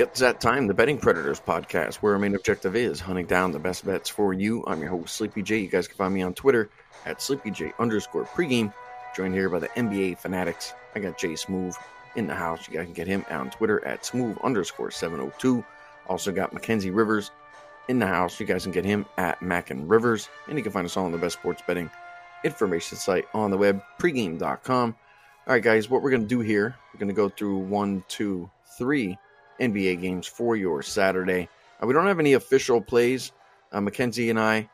It's that time, the Betting Predators podcast, where our main objective is hunting down the best bets for you. I'm your host, Sleepy J. You guys can find me on Twitter at SleepyJ underscore pregame. Joined here by the NBA fanatics. I got J-Smoove in the house. You guys can get him on Twitter at smooth underscore 702. Also got Mackenzie Rivers in the house. You guys can get him at Mac and Rivers. And you can find us all on the best sports betting information site on the web, pregame.com. All right, guys, what we're going to do here, we're going to go through one, two, three NBA games for your Saturday. Uh, we don't have any official plays. Uh, Mackenzie and I,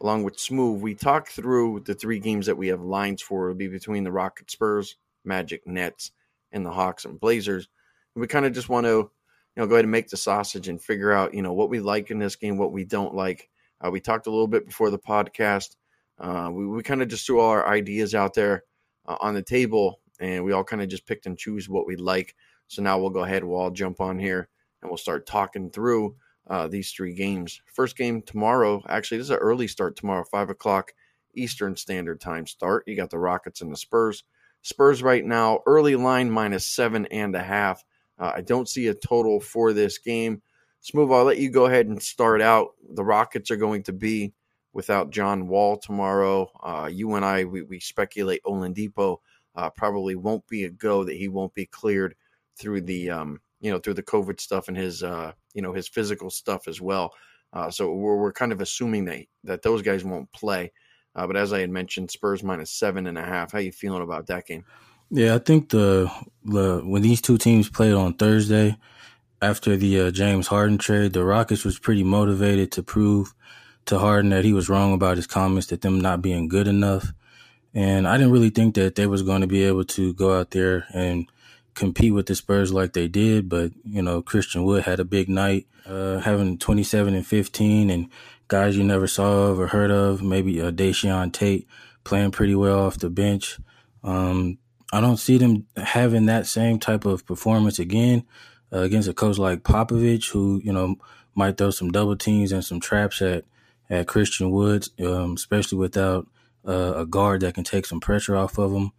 along with Smoove, we talk through the three games that we have lines for. It'll be between the Rocket Spurs, Magic Nets, and the Hawks and Blazers. And we kind of just want to, you know, go ahead and make the sausage and figure out, you know, what we like in this game, what we don't like. Uh, we talked a little bit before the podcast. Uh, we we kind of just threw all our ideas out there uh, on the table, and we all kind of just picked and choose what we like. So now we'll go ahead, we'll all jump on here and we'll start talking through uh, these three games. First game tomorrow, actually, this is an early start tomorrow, 5 o'clock Eastern Standard Time start. You got the Rockets and the Spurs. Spurs right now, early line minus seven and a half. Uh, I don't see a total for this game. Smoove, I'll let you go ahead and start out. The Rockets are going to be without John Wall tomorrow. Uh, you and I, we, we speculate Oladipo uh, probably won't be a go, that he won't be cleared through the um, you know through the COVID stuff and his uh, you know his physical stuff as well. Uh, so we're, we're kind of assuming that that those guys won't play. Uh, but as I had mentioned, Spurs minus seven and a half. How you feeling about that game? Yeah, I think the the when these two teams played on Thursday after the uh, James Harden trade, the Rockets was pretty motivated to prove to Harden that he was wrong about his comments that them not being good enough. And I didn't really think that they was going to be able to go out there and compete with the Spurs like they did, but you know Christian Wood had a big night, uh, having 27 and 15, and guys you never saw of or heard of, maybe uh, Jae'Sean Tate playing pretty well off the bench. Um, I don't see them having that same type of performance again uh, against a coach like Popovich, who you know might throw some double teams and some traps at at Christian Woods, um, especially without uh, a guard that can take some pressure off of him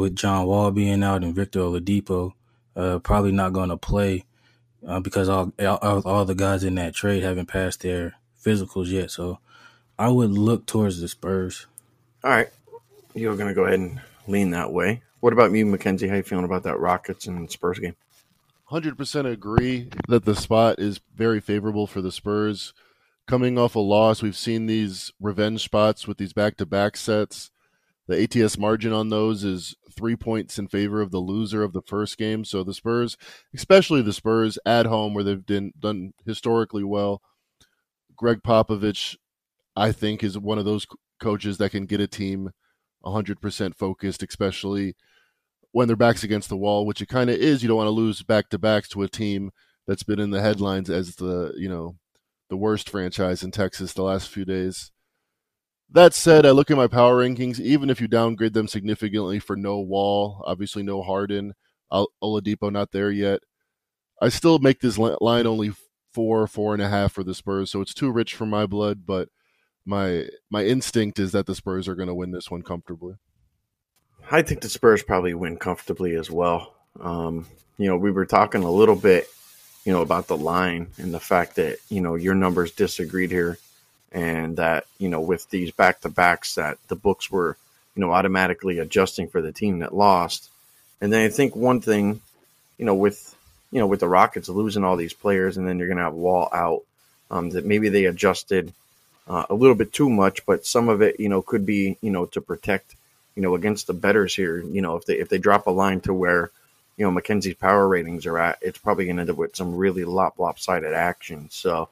with John Wall being out and Victor Oladipo uh, probably not going to play uh, because all, all, all the guys in that trade haven't passed their physicals yet. So I would look towards the Spurs. All right, you're going to go ahead and lean that way. What about you, Mackenzie? How you feeling about that Rockets and Spurs game? Hundred percent agree that the spot is very favorable for the Spurs. Coming off a loss, we've seen these revenge spots with these back-to-back sets the ATS margin on those is three points in favor of the loser of the first game. So the Spurs, especially the Spurs at home where they've been, done historically well, Gregg Popovich, I think, is one of those coaches that can get a team 100% focused, especially when their backs against the wall, which it kind of is. You don't want to lose back to backs to a team that's been in the headlines as the, you know, the worst franchise in Texas the last few days. That said, I look at my power rankings. Even if you downgrade them significantly for no Wall, obviously no Harden, Oladipo not there yet, I still make this line only four, four and a half for the Spurs. So it's too rich for my blood, but my my instinct is that the Spurs are going to win this one comfortably. I think the Spurs probably win comfortably as well. Um, you know, we were talking a little bit, you know, about the line and the fact that you know your numbers disagreed here and that you know with these back to backs that the books were you know automatically adjusting for the team that lost. And then I think one thing, you know, with you know with the Rockets losing all these players, and then you're going to have Wall out, um, that maybe they adjusted uh, a little bit too much, but some of it you know could be you know to protect you know against the betters here. You know if they if they drop a line to where you know Mackenzie's power ratings are at, it's probably going to end up with some really lop lopsided action. So.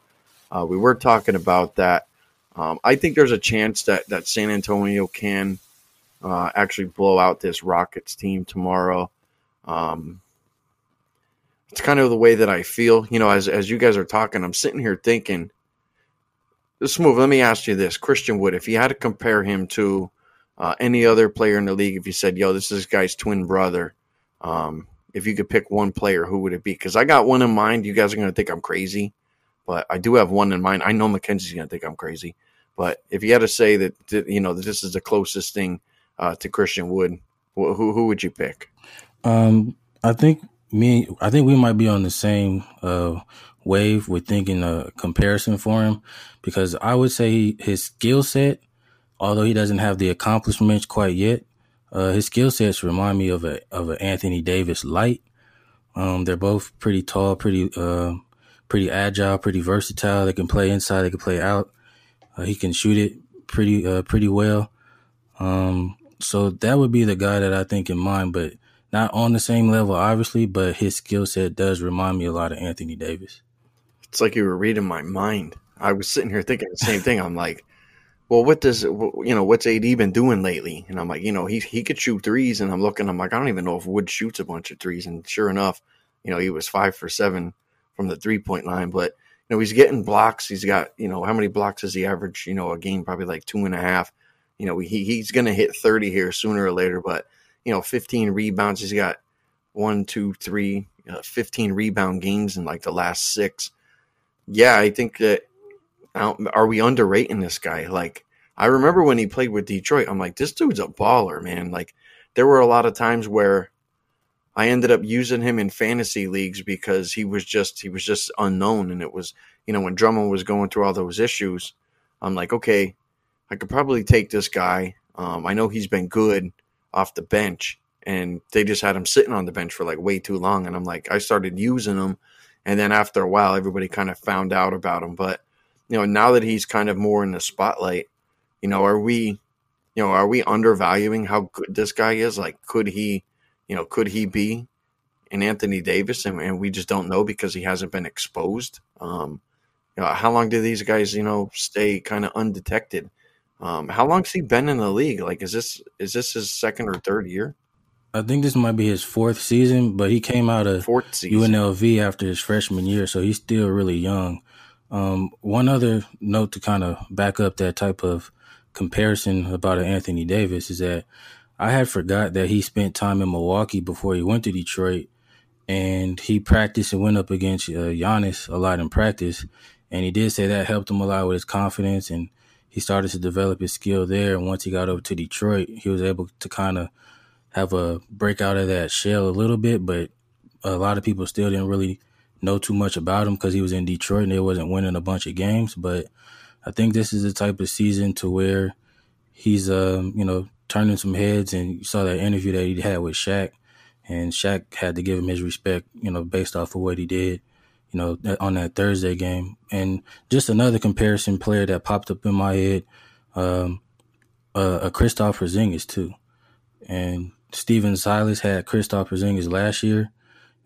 Uh, we were talking about that um, I think there's a chance that that San Antonio can uh, actually blow out this Rockets team tomorrow. Um, it's kind of the way that I feel. You know, as as you guys are talking, I'm sitting here thinking. This move. Let me ask you this: Christian Wood, if you had to compare him to uh, any other player in the league, if you said, "Yo, this is this guy's twin brother," um, if you could pick one player, who would it be? Because I got one in mind. You guys are going to think I'm crazy but I do have one in mind. I know Mackenzie's going to think I'm crazy, but if you had to say that, you know, that this is the closest thing uh, to Christian Wood, who who would you pick? Um, I think me, I think we might be on the same uh, wave with thinking a comparison for him because I would say his skill set, although he doesn't have the accomplishments quite yet, uh, his skill sets remind me of a of an Anthony Davis light. Um, they're both pretty tall, pretty uh, pretty agile, pretty versatile. They can play inside, they can play out. Uh, he can shoot it pretty uh, pretty well. Um, so that would be the guy that I think in mind, but not on the same level, obviously. But his skill set does remind me a lot of Anthony Davis. It's like you were reading my mind. I was sitting here thinking the same thing. I'm like, well, what does you know? What's AD been doing lately? And I'm like, you know, he he could shoot threes, and I'm looking. I'm like, I don't even know if Wood shoots a bunch of threes. And sure enough, you know, he was five for seven from the three point line. But you know, he's getting blocks. He's got you know how many blocks does he average? You know, a game probably like two and a half. You know, he he's going to hit thirty here sooner or later. But you know, 15 rebounds. He's got one, two, three, uh, 15 rebound games in like the last six. Yeah, I think that are we underrating this guy? Like, I remember when he played with Detroit, I'm like, this dude's a baller, man. Like, there were a lot of times where I ended up using him in fantasy leagues because he was just he was just unknown, and it was you know when Drummond was going through all those issues, I'm like, okay, I could probably take this guy. Um, I know he's been good off the bench, and they just had him sitting on the bench for like way too long, and I'm like, I started using him, and then after a while, everybody kind of found out about him, but you know, now that he's kind of more in the spotlight, you know, are we, you know, are we undervaluing how good this guy is? Like, could he, you know, could he be an Anthony Davis, and, and we just don't know because he hasn't been exposed. Um, you know, how long do these guys, you know, stay kind of undetected? Um, how long's he been in the league? Like, is this is this his second or third year? I think this might be his fourth season, but he came out of UNLV after his freshman year, so he's still really young. Um, one other note to kind of back up that type of comparison about Anthony Davis is that I had forgot that he spent time in Milwaukee before he went to Detroit, and he practiced and went up against uh, Giannis a lot in practice, and he did say that helped him a lot with his confidence, and he started to develop his skill there. And once he got over to Detroit, he was able to kind of have a break out of that shell a little bit, but a lot of people still didn't really know too much about him because he was in Detroit and they wasn't winning a bunch of games. But I think this is the type of season to where he's, um, you know, turning some heads. And you saw that interview that he had with Shaq, and Shaq had to give him his respect, you know, based off of what he did, you know, on that Thursday game. And just another comparison player that popped up in my head, um, uh, a Kristaps Porzingis too, and Stephen Silas had Kristaps Porzingis last year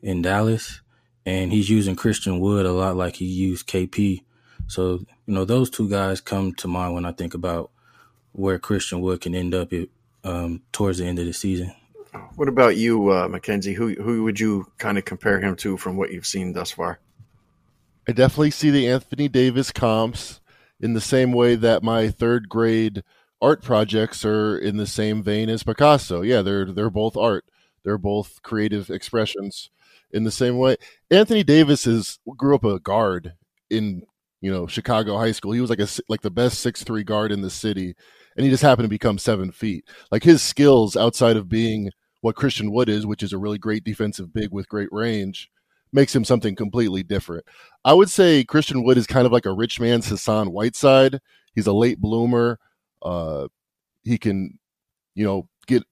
in Dallas and he's using Christian Wood a lot like he used KP. So, you know, those two guys come to mind when I think about where Christian Wood can end up it, um, towards the end of the season. What about you, uh, Mackenzie? Who who would you kind of compare him to from what you've seen thus far? I definitely see the Anthony Davis comps in the same way that my third grade art projects are in the same vein as Picasso. Yeah, they're they're both art. They're both creative expressions in the same way. Anthony Davis is grew up a guard in you know Chicago high school. He was like a like the best six three guard in the city, and he just happened to become seven feet. Like his skills outside of being what Christian Wood is, which is a really great defensive big with great range, makes him something completely different. I would say Christian Wood is kind of like a rich man's Hassan Whiteside. He's a late bloomer. Uh, he can, you know, get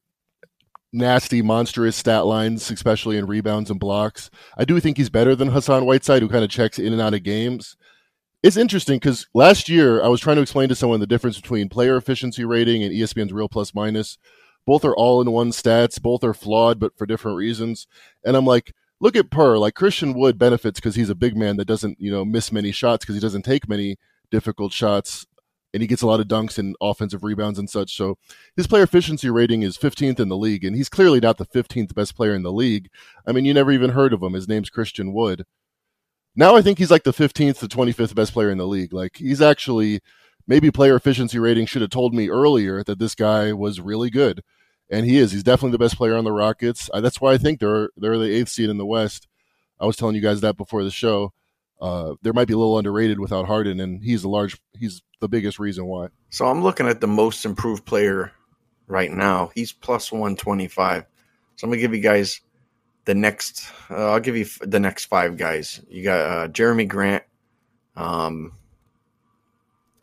nasty, monstrous stat lines, especially in rebounds and blocks. I do think he's better than Hassan Whiteside, who kind of checks in and out of games. It's interesting because last year I was trying to explain to someone the difference between player efficiency rating and ESPN's real plus minus. Both are all in one stats, both are flawed, but for different reasons. And I'm like, look at PER. Like Christian Wood benefits because he's a big man that doesn't, you know, miss many shots because he doesn't take many difficult shots and he gets a lot of dunks and offensive rebounds and such. So his player efficiency rating is 15th in the league, and he's clearly not the 15th best player in the league. I mean, you never even heard of him. His name's Christian Wood. Now I think he's like the 15th to 25th best player in the league. Like he's actually maybe player efficiency rating should have told me earlier that this guy was really good, and he is. He's definitely the best player on the Rockets. that's why I think they're they're the eighth seed in the West. I was telling you guys that before the show. Uh, there might be a little underrated without Harden, and he's a large he's the biggest reason why. So I'm looking at the most improved player right now. He's plus 125. So I'm to give you guys the next, uh, I'll give you the next five guys. You got uh, Jerami Grant. Um,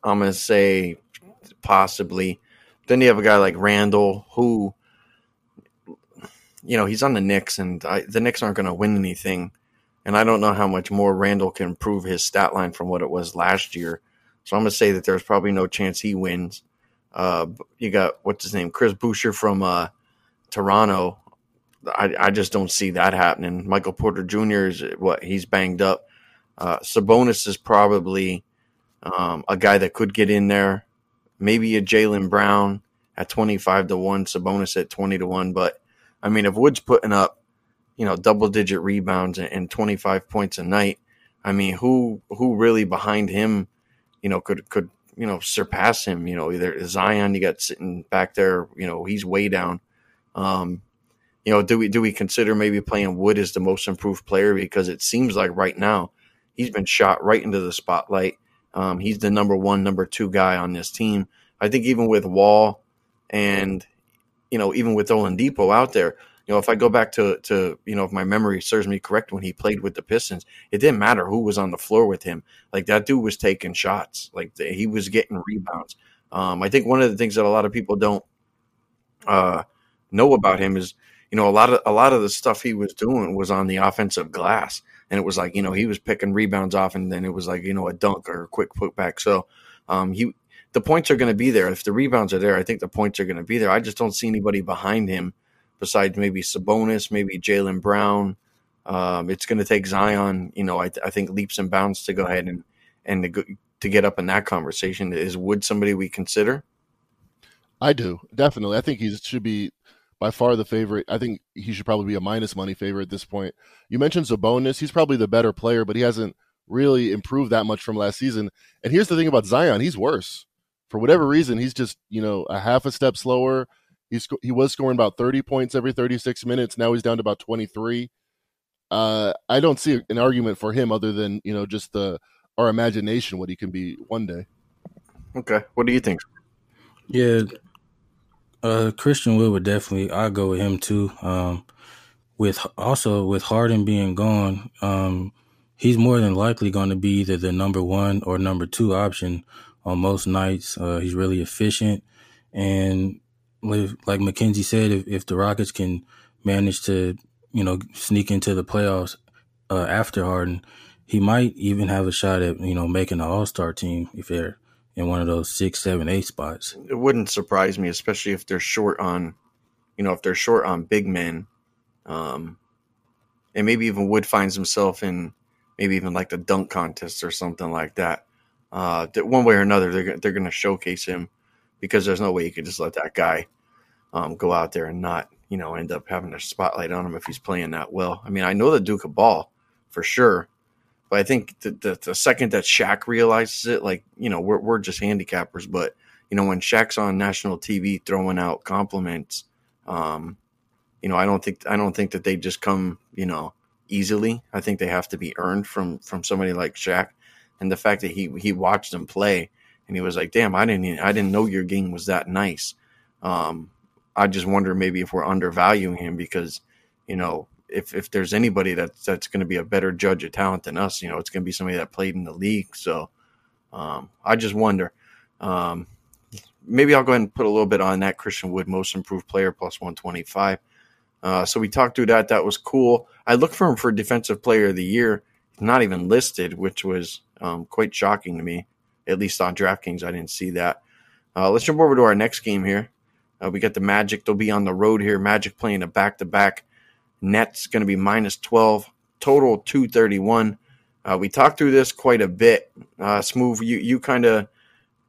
I'm gonna say possibly. Then you have a guy like Randle who, you know, he's on the Knicks, and I, the Knicks aren't to win anything. And I don't know how much more Randle can improve his stat line from what it was last year. So I'm to say that there's probably no chance he wins. Uh, you got what's his name, Chris Boucher from uh, Toronto. I, I just don't see that happening. Michael Porter Jr. is what he's banged up. Uh, Sabonis is probably um, a guy that could get in there. Maybe a Jaylen Brown at twenty five to one, Sabonis at twenty to one. But I mean, if Wood's putting up, you know, double digit rebounds and, and twenty five points a night, I mean, who who really behind him, you know, could could you know surpass him? You know, either Zion, you got sitting back there, you know, he's way down. Um, you know, do we do we consider maybe playing Wood as the most improved player because it seems like right now he's been shot right into the spotlight. Um, he's the number one, number two guy on this team. I think even with Wall and you know even with Oladipo out there, you know if I go back to to you know if my memory serves me correct when he played with the Pistons, it didn't matter who was on the floor with him. Like that dude was taking shots. Like he was getting rebounds. Um, I think one of the things that a lot of people don't uh, know about him is you know a lot of a lot of the stuff he was doing was on the offensive glass. And it was like you know he was picking rebounds off and then it was like you know a dunk or a quick putback so um, he the points are going to be there. If the rebounds are there i think the points are going to be there. I just don't see anybody behind him besides maybe sabonis maybe Jaylen brown. Um, it's going to take zion. You know I, I, think leaps and bounds to go ahead and and to, go, to get up in that conversation is would somebody we consider i do definitely. I think he should be by far the favorite. I think he should probably be a minus money favorite at this point. You mentioned Sabonis; he's probably the better player, but he hasn't really improved that much from last season. And here's the thing about Zion: he's worse. For whatever reason, he's just you know a half a step slower. He's he was scoring about 30 points every 36 minutes. Now he's down to about 23. Uh, I don't see an argument for him other than you know just the our imagination what he can be one day. Okay, what do you think? Yeah, uh, Christian Wood would definitely. I go with him too. Um, with also with Harden being gone, um, he's more than likely going to be either the number one or number two option on most nights. Uh, he's really efficient, and like Mackenzie said, if, if the Rockets can manage to you know sneak into the playoffs uh, after Harden, he might even have a shot at you know making the All Star team if they're in one of those six, seven, eight spots. It wouldn't surprise me, especially if they're short on, you know, if they're short on big men, um, and maybe even Wood finds himself in maybe even like the dunk contest or something like that. Uh, that one way or another, they're they're going to showcase him because there's no way you could just let that guy um, go out there and not, you know, end up having a spotlight on him if he's playing that well. I mean, I know the Duke of ball for sure, but I think the, the, the, second that Shaq realizes it, like, you know, we're, we're just handicappers, but, you know, when Shaq's on national TV throwing out compliments, um, you know, I don't think, I don't think that they just come, you know, easily. I think they have to be earned from, from somebody like Shaq. And the fact that he, he watched them play and he was like, damn, I didn't, I didn't know your game was that nice. Um, I just wonder maybe if we're undervaluing him because, you know, if if there's anybody that's that's going to be a better judge of talent than us, you know, it's going to be somebody that played in the league. So um, I just wonder. Um, maybe I'll go ahead and put a little bit on that Christian Wood most improved player plus 125. Uh, so we talked through that. That was cool. I looked for him for defensive player of the year. Not even listed, which was um, quite shocking to me. At least on DraftKings, I didn't see that. Uh, let's jump over to our next game here. Uh, we got the Magic. They'll be on the road here. Magic playing a back to back Nets going to be minus 12, total 231. Uh, we talked through this quite a bit. Uh, Smoove, you, you kind of,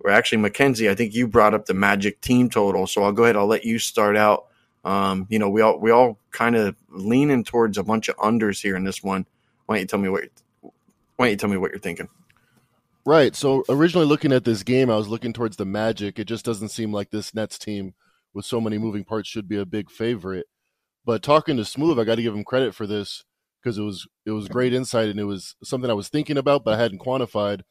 or actually, Mackenzie, I think you brought up the Magic team total. So I'll go ahead. I'll let you start out. Um, you know, we all we all kind of leaning towards a bunch of unders here in this one. Why don't you tell me what? Why don't you tell me what you're thinking? Right. So originally looking at this game, I was looking towards the Magic. It just doesn't seem like this Nets team with so many moving parts should be a big favorite. But talking to Smoove, I got to give him credit for this because it was it was great insight and it was something I was thinking about but I hadn't quantified.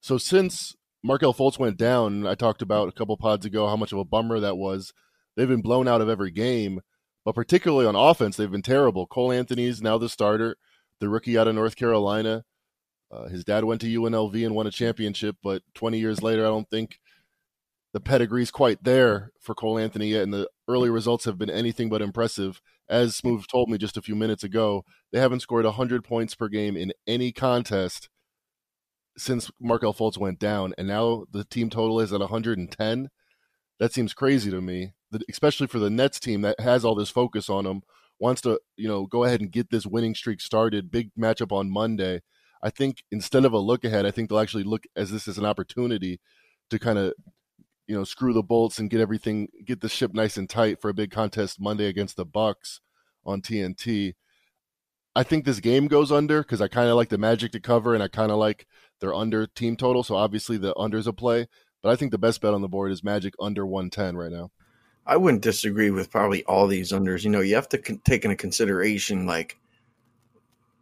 So since Markelle Fultz went down, I talked about a couple pods ago how much of a bummer that was. They've been blown out of every game, but particularly on offense, they've been terrible. Cole Anthony's now the starter, the rookie out of North Carolina. Uh, his dad went to UNLV and won a championship, but 20 years later, I don't think the pedigree's quite there for Cole Anthony yet, and the early results have been anything but impressive. As Smoove told me just a few minutes ago, they haven't scored 100 points per game in any contest since Markelle Fultz went down, and now the team total is at 110. That seems crazy to me, especially for the Nets team that has all this focus on them, wants to you know go ahead and get this winning streak started. Big matchup on Monday. I think instead of a look ahead, I think they'll actually look as this is an opportunity to kind of you know screw the bolts and get everything get the ship nice and tight for a big contest Monday against the Bucks on TNT. I think this game goes under because I kind of like the Magic to cover and I kind of like their under team total. So obviously the unders a play, but I think the best bet on the board is Magic under 110 right now. I wouldn't disagree with probably all these unders. You know, you have to con- take into consideration like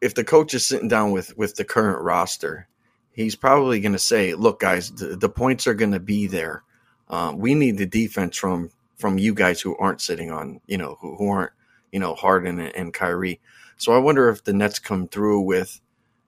if the coach is sitting down with with the current roster, he's probably going to say, "Look, guys, the, the points are going to be there. Um, we need the defense from from you guys who aren't sitting on, you know, who, who aren't, you know, Harden and, and Kyrie." So I wonder if the Nets come through with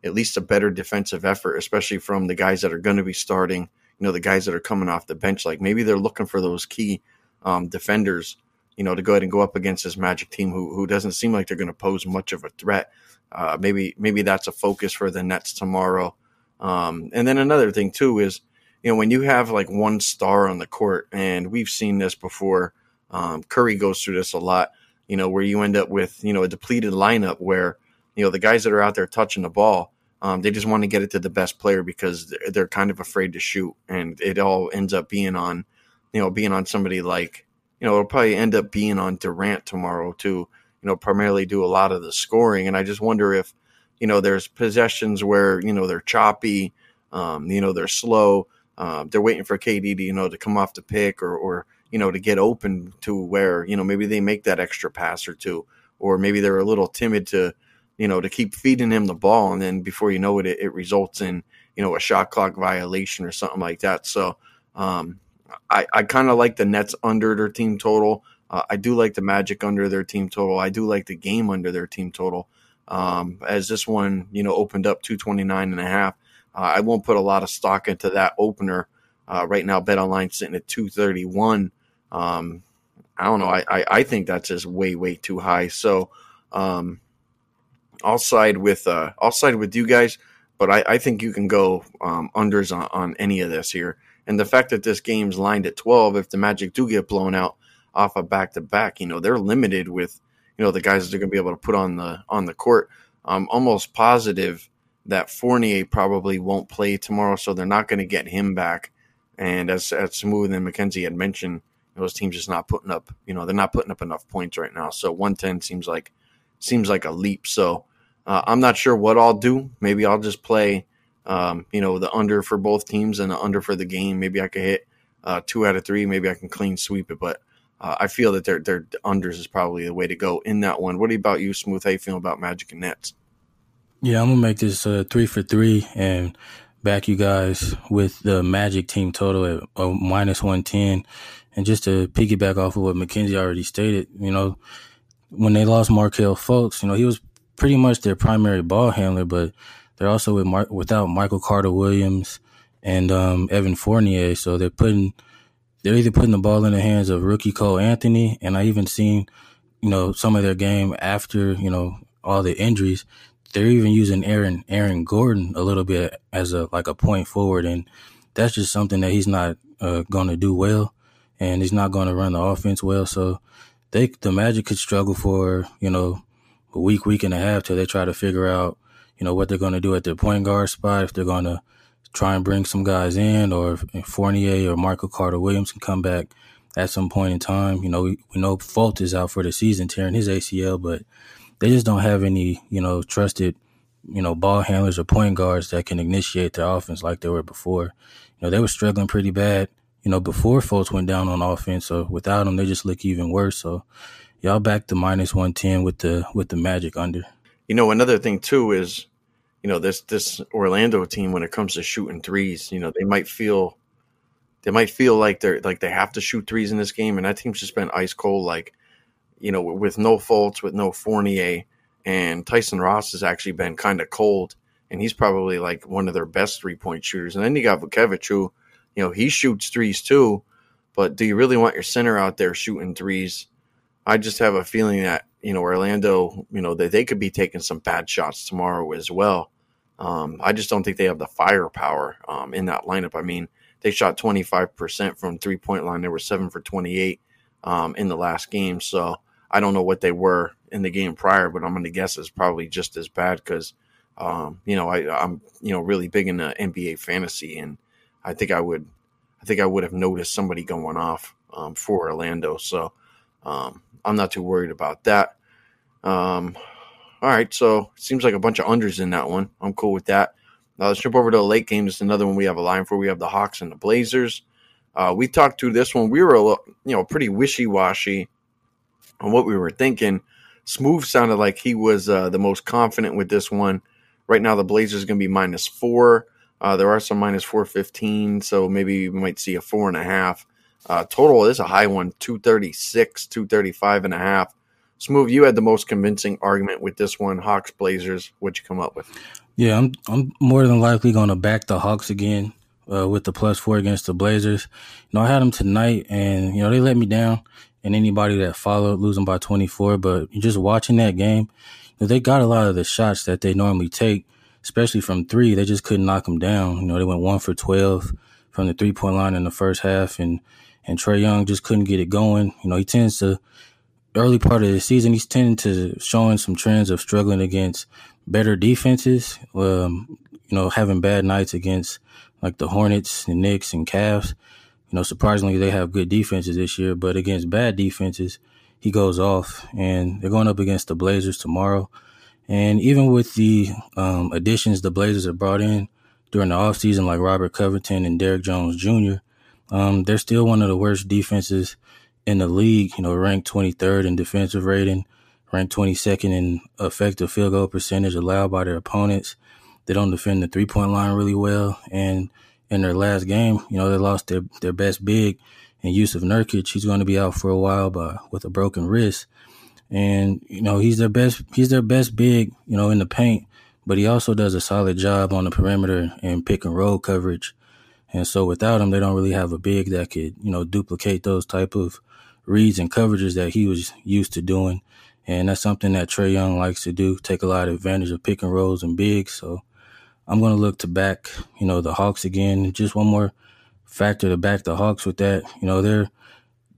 at least a better defensive effort, especially from the guys that are going to be starting. You know, the guys that are coming off the bench. Like maybe they're looking for those key um, defenders. You know, to go ahead and go up against this Magic team who who doesn't seem like they're going to pose much of a threat. Uh, maybe maybe that's a focus for the Nets tomorrow. Um, and then another thing too is, you know, when you have like one star on the court, and we've seen this before. Um, Curry goes through this a lot. You know, where you end up with you know a depleted lineup where you know the guys that are out there touching the ball, um, they just want to get it to the best player because they're, kind of afraid to shoot, and it all ends up being on, you know, being on somebody like you know it'll probably end up being on Durant tomorrow too you know, primarily do a lot of the scoring. And I just wonder if, you know, there's possessions where, you know, they're choppy, um, you know, they're slow. Uh, they're waiting for KD to, you know, to come off the pick or, or, you know, to get open to where, you know, maybe they make that extra pass or two, or maybe they're a little timid to, you know, to keep feeding him the ball. And then before you know it, it, it results in, you know, a shot clock violation or something like that. So, um, I, I kind of like the Nets under their team total. Uh, I do like the Magic under their team total. I do like the game under their team total. Um, as this one, you know, opened up 229 and a half. Uh, I won't put a lot of stock into that opener. Uh, right now, BetOnline sitting at 231. Um, I don't know. I, I, I, think that's just way, way too high. So, um, I'll side with, uh, I'll side with you guys, but I, I think you can go, um, unders on, on any of this here. And the fact that this game's lined at 12, if the Magic do get blown out, off a back to back, you know, they're limited with, you know, the guys that they're going to be able to put on the on the court. I'm almost positive that Fournier probably won't play tomorrow, so they're not going to get him back. And as as Smoove and Mackenzie had mentioned, those teams just not putting up, you know, they're not putting up enough points right now. So 110 seems like seems like a leap. So uh, I'm not sure what I'll do. Maybe I'll just play, um, you know, the under for both teams and the under for the game. Maybe I could hit uh, two out of three. Maybe I can clean sweep it, but uh, I feel that their their unders is probably the way to go in that one. What about you, Smoove? How you feel about Magic and Nets? Yeah, I'm gonna make this uh, three for three and back you guys with the Magic team total at uh, minus one ten. And just to piggyback off of what Mackenzie already stated, you know, when they lost Markelle Fultz, you know, he was pretty much their primary ball handler, but they're also with Mar- without Michael Carter Williams and um, Evan Fournier, so they're putting they're either putting the ball in the hands of rookie Cole Anthony, and I even seen, you know, some of their game after, you know, all the injuries. They're even using Aaron Aaron Gordon a little bit as a like a point forward, and that's just something that he's not uh, going to do well, and he's not going to run the offense well. So they the Magic could struggle for you know a week, week and a half till they try to figure out you know what they're going to do at their point guard spot if they're going to try and bring some guys in, or if Fournier or Michael Carter Williams can come back at some point in time. You know, we, we know Fultz is out for the season, tearing his ACL, but they just don't have any, you know, trusted, you know, ball handlers or point guards that can initiate their offense like they were before. You know, they were struggling pretty bad, you know, before Fultz went down on offense. So without them, they just look even worse. So y'all back to minus one ten with the with the Magic under. You know, another thing too is you know this this Orlando team when it comes to shooting threes, you know they might feel they might feel like they're like they have to shoot threes in this game, and that team's just been ice cold. Like you know, with no Fultz, with no Fournier, and Tyson Ross has actually been kind of cold, and he's probably like one of their best three point shooters. And then you got Vucevic, who, you know, he shoots threes too, but do you really want your center out there shooting threes? I just have a feeling that you know Orlando, you know, that they could be taking some bad shots tomorrow as well. Um, I just don't think they have the firepower um, in that lineup. I mean, they shot 25% from three point line. They were seven for 28 um, in the last game. So I don't know what they were in the game prior, but I'm going to guess it's probably just as bad because, um, you know, I, I'm, you know, really big in the NBA fantasy, and I think I would, I think I would have noticed somebody going off um, for Orlando. So um, I'm not too worried about that. Um, all right, so seems like a bunch of unders in that one. I'm cool with that. Now let's jump over to the late game. It's another one we have a line for. We have the Hawks and the Blazers. Uh, we talked through this one. We were a little, you know, pretty wishy washy on what we were thinking. Smoove sounded like he was uh, the most confident with this one. Right now, the Blazers going to be minus four. Uh, there are some minus four fifteen, so maybe we might see a four and a half. Uh, total is a high one, 236, 235 and a half. Smoove, you had the most convincing argument with this one, Hawks Blazers. What'd you come up with? Yeah, I'm I'm more than likely going to back the Hawks again uh, with the plus four against the Blazers. You know, I had them tonight, and you know they let me down. And anybody that followed losing by 24, but just watching that game, they got a lot of the shots that they normally take, especially from three. They just couldn't knock them down. You know, they went one for 12 from the three point line in the first half, and and Trae Young just couldn't get it going. You know, he tends to early part of the season, he's tending to showing some trends of struggling against better defenses. Um, you know, having bad nights against like the Hornets, the Knicks, and Cavs. You know, surprisingly, they have good defenses this year, but against bad defenses, he goes off. And they're going up against the Blazers tomorrow. And even with the um, additions the Blazers have brought in during the offseason, like Robert Covington and Derrick Jones Jr., um, they're still one of the worst defenses in the league, you know, ranked 23rd in defensive rating, ranked 22nd in effective field goal percentage allowed by their opponents. They don't defend the three point line really well. And in their last game, you know, they lost their, their best big and Jusuf Nurkic. He's going to be out for a while by, with a broken wrist. And, you know, he's their best, he's their best big, you know, in the paint, but he also does a solid job on the perimeter and pick and roll coverage. And so without him, they don't really have a big that could, you know, duplicate those type of reads and coverages that he was used to doing. And that's something that Trae Young likes to do, take a lot of advantage of pick and rolls and bigs. So I'm going to look to back, you know, the Hawks again. Just one more factor to back the Hawks with that. You know, they're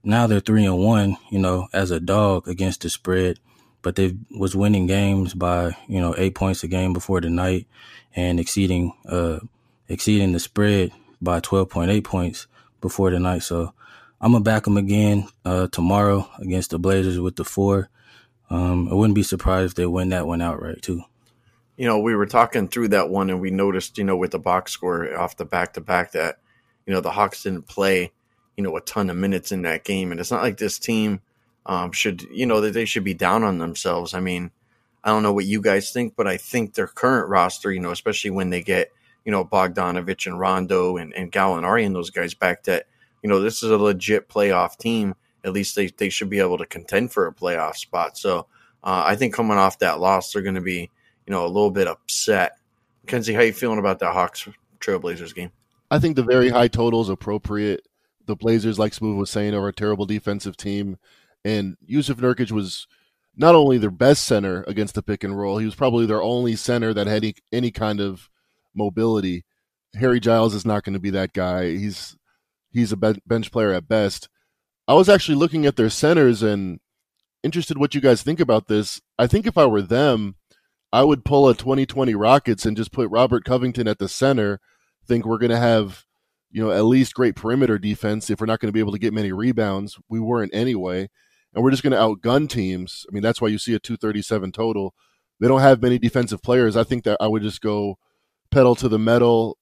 now they're three and one, you know, as a dog against the spread, but they was winning games by, you know, eight points a game before the night and exceeding, uh, exceeding the spread by 12.8 points before the night. So I'm gonna back them again uh, tomorrow against the Blazers with the four. Um, I wouldn't be surprised if they win that one outright too. You know, we were talking through that one, and we noticed, you know, with the box score off the back to back, that you know the Hawks didn't play, you know, a ton of minutes in that game, and it's not like this team um, should, you know, that they should be down on themselves. I mean, I don't know what you guys think, but I think their current roster, you know, especially when they get, you know, Bogdanovic and Rondo and, and Gallinari and those guys back, that you know, this is a legit playoff team. At least they, they should be able to contend for a playoff spot. So uh, I think coming off that loss, they're going to be, you know, a little bit upset. Kenzie, how you feeling about that Hawks Trailblazers game? I think the very high total is appropriate. The Blazers, like Smoove was saying, are a terrible defensive team. And Jusuf Nurkic was not only their best center against the pick and roll, he was probably their only center that had any, any kind of mobility. Harry Giles is not going to be that guy. He's he's a bench player at best. I was actually looking at their centers and interested what you guys think about this. I think if I were them, I would pull a 2020 Rockets and just put Robert Covington at the center. Think we're going to have, you know, at least great perimeter defense if we're not going to be able to get many rebounds. We weren't anyway. And we're just going to outgun teams. I mean, that's why you see a 237 total. They don't have many defensive players. I think that I would just go pedal to the metal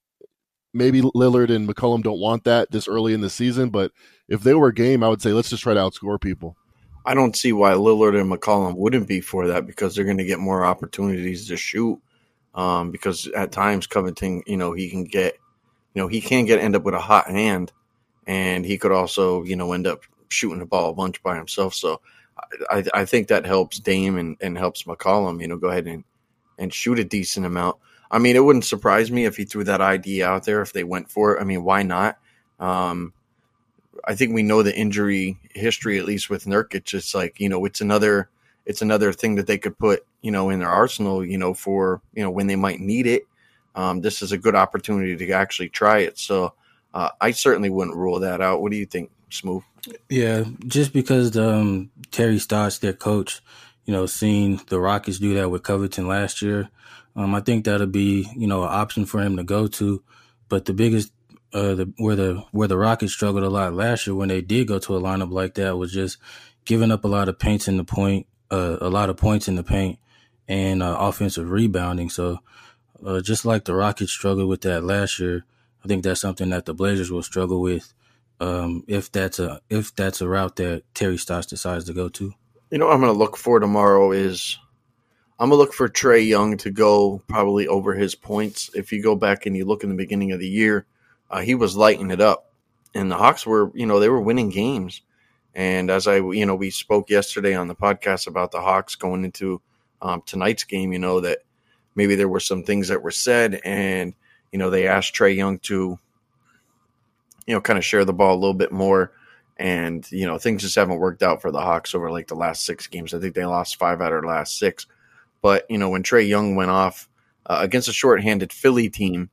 maybe Lillard and McCollum don't want that this early in the season, but if they were game, I would say let's just try to outscore people. I don't see why Lillard and McCollum wouldn't be for that because they're going to get more opportunities to shoot. Um, because at times Covington, you know, he can get, you know, he can get end up with a hot hand, and he could also, you know, end up shooting the ball a bunch by himself. So I, I think that helps Dame and, and helps McCollum. You know, go ahead and and shoot a decent amount. I mean, it wouldn't surprise me if he threw that idea out there if they went for it. I mean, why not? Um, I think we know the injury history, at least with Nurkic. It's like you know, it's another it's another thing that they could put you know in their arsenal. You know, for you know when they might need it. Um, this is a good opportunity to actually try it. So uh, I certainly wouldn't rule that out. What do you think, Smoove? Yeah, just because um, Terry Stotts, their coach, you know, seeing the Rockets do that with Covington last year, um, I think that'll be you know an option for him to go to. But the biggest uh, the where the where the Rockets struggled a lot last year when they did go to a lineup like that was just giving up a lot of paints in the point, uh, a lot of points in the paint, and uh, offensive rebounding. So uh, just like the Rockets struggled with that last year, I think that's something that the Blazers will struggle with um, if that's a if that's a route that Terry Stotts decides to go to. You know, I'm going to look for tomorrow is I'm gonna look for Trae Young to go probably over his points. If you go back and you look in the beginning of the year, uh, he was lighting it up, and the Hawks were, you know, they were winning games. And as I, you know, we spoke yesterday on the podcast about the Hawks going into um, tonight's game, you know that maybe there were some things that were said, and you know they asked Trae Young to, you know, kind of share the ball a little bit more. And you know things just haven't worked out for the Hawks over like the last six games. I think they lost five out of their last six. But you know when Trae Young went off uh, against a shorthanded Philly team,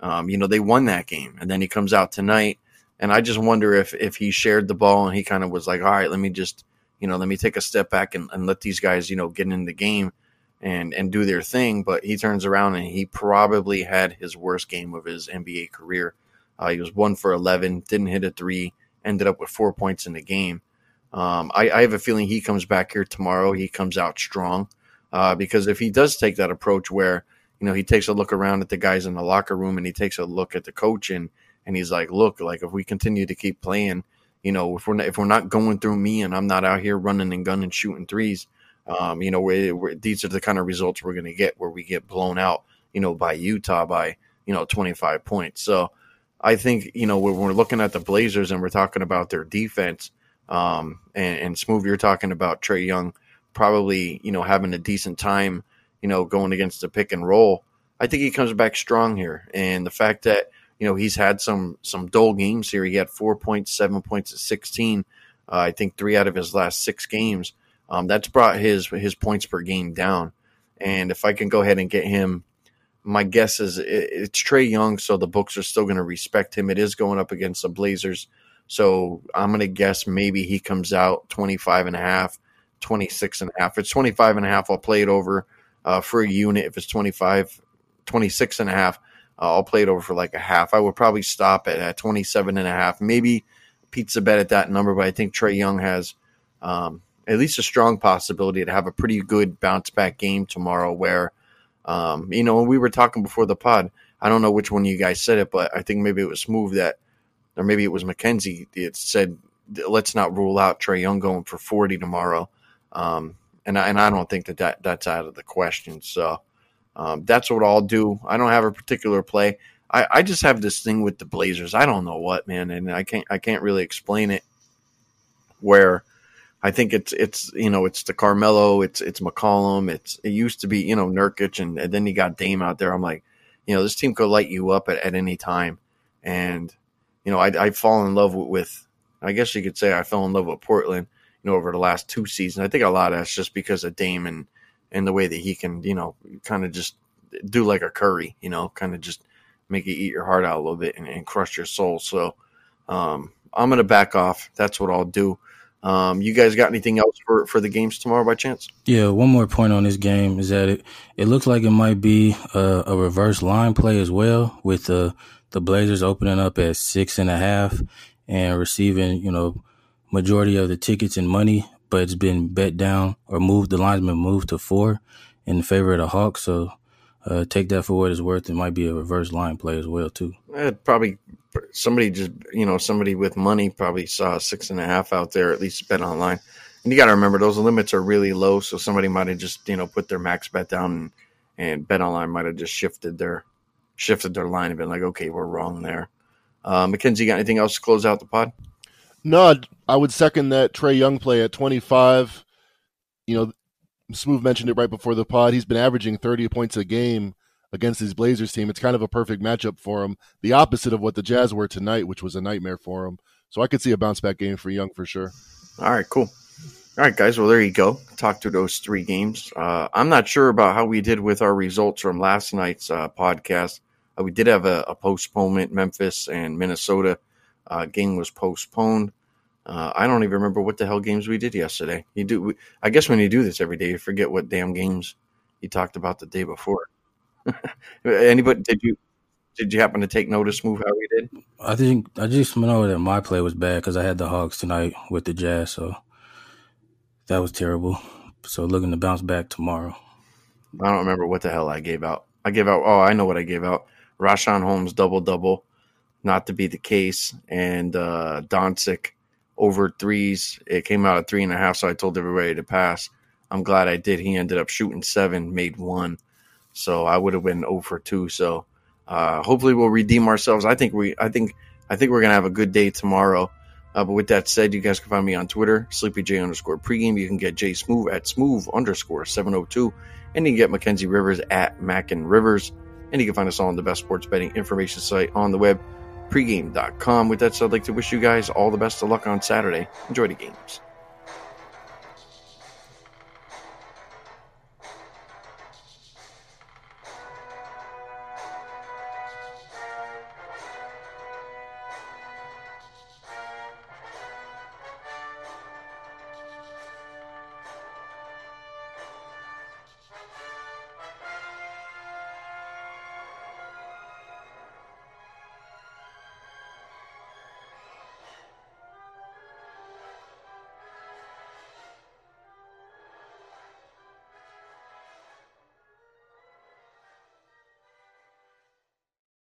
um, you know they won that game, and then he comes out tonight, and I just wonder if if he shared the ball and he kind of was like, all right, let me just you know let me take a step back and, and let these guys you know get in the game and and do their thing. But he turns around and he probably had his worst game of his NBA career. Uh, he was one for eleven, didn't hit a three, ended up with four points in the game. Um, I, I, have a feeling he comes back here tomorrow. He comes out strong uh, because if he does take that approach where you know he takes a look around at the guys in the locker room and he takes a look at the coach and he's like, look, like if we continue to keep playing, you know, if we're not, if we're not going through me and I'm not out here running and gunning shooting threes, um, you know, we're, we're, these are the kind of results we're going to get where we get blown out, you know, by Utah by, you know, 25 points. So I think, you know, when we're looking at the Blazers and we're talking about their defense, um, and, and Smoove, you're talking about Trae Young probably, you know, having a decent time, you know, going against the pick and roll. I think he comes back strong here. And the fact that, you know, he's had some some dull games here. He had four points, seven points at 16. Uh, I think three out of his last six games. Um, that's brought his his points per game down. And if I can go ahead and get him, my guess is it, it's Trae Young, so the books are still going to respect him. It is going up against the Blazers. So I'm going to guess maybe he comes out 25 and a half, 26 and a half. It's 25 and a half, I'll play it over uh, for a unit. If it's 25, 26 and a half, uh, I'll play it over for like a half. I would probably stop at, at 27 and a half, maybe pizza bet at that number, but I think Trae Young has um, at least a strong possibility to have a pretty good bounce back game tomorrow. Where, um, you know, we were talking before the pod, I don't know which one you guys said it, but I think maybe it was Smoove that, or maybe it was Mackenzie. It said, let's not rule out Trae Young going for 40 tomorrow. Um, and I, and I don't think that, that that's out of the question. So um, that's what I'll do. I don't have a particular play. I, I just have this thing with the Blazers. I don't know what, man, and I can't I can't really explain it. Where I think it's it's you know it's the Carmelo, it's it's McCollum, it's it used to be you know Nurkic, and, and then you got Dame out there. I'm like, you know, this team could light you up at, at any time, and you know I I fall in love with, with I guess you could say I fell in love with Portland, know, over the last two seasons. I think a lot of that's just because of Dame and and the way that he can you know kind of just do like a Curry, you know, kind of just make you eat your heart out a little bit and, and crush your soul. So um, I'm gonna back off. That's what I'll do. Um, you guys got anything else for, for the games tomorrow by chance? Yeah, one more point on this game is that it, it looks like it might be a, a reverse line play as well, with the the Blazers opening up at six and a half and receiving, you know, majority of the tickets and money, but it's been bet down or moved. The line's been moved to four in favor of the Hawks. So uh, take that for what it's worth. It might be a reverse line play as well too. It probably somebody just you know somebody with money probably saw six and a half out there at least BetOnline. And you got to remember those limits are really low, so somebody might have just you know put their max bet down and, and BetOnline might have just shifted their shifted their line and been like, okay, we're wrong there. Uh, Mackenzie, got anything else to close out the pod? No, I would second that Trae Young play at 25. you know, Smoove mentioned it right before the pod. He's been averaging 30 points a game against his Blazers team. It's kind of a perfect matchup for him. The opposite of what the Jazz were tonight, which was a nightmare for him. So I could see a bounce back game for Young for sure. All right, cool. All right, guys. Well, there you go. Talk through those three games. Uh, I'm not sure about how we did with our results from last night's uh, podcast. Uh, we did have a, a, postponement. Memphis and Minnesota uh, game was postponed. Uh, I don't even remember what the hell games we did yesterday. You do, we, I guess, when you do this every day, you forget what damn games you talked about the day before. Anybody did you did you happen to take notice? Move how we did? I think I just know that my play was bad because I had the Hawks tonight with the Jazz, so that was terrible. So looking to bounce back tomorrow. I don't remember what the hell I gave out. I gave out. Oh, I know what I gave out. Richaun Holmes double double, not to be the case, and uh, Doncic over threes. It came out at three and a half, so I told everybody to pass. I'm glad I did. He ended up shooting seven, made one, so I would have been over two. So uh, hopefully we'll redeem ourselves. I think we, I think, I think we're gonna have a good day tomorrow. Uh, but with that said, you guys can find me on Twitter, SleepyJ underscore pregame. You can get J-Smoove at Smoove underscore 702. And you can get Mackenzie Rivers at Mackin Rivers. And you can find us all on the best sports betting information site on the web, pregame.com. With that said, I'd like to wish you guys all the best of luck on Saturday. Enjoy the games.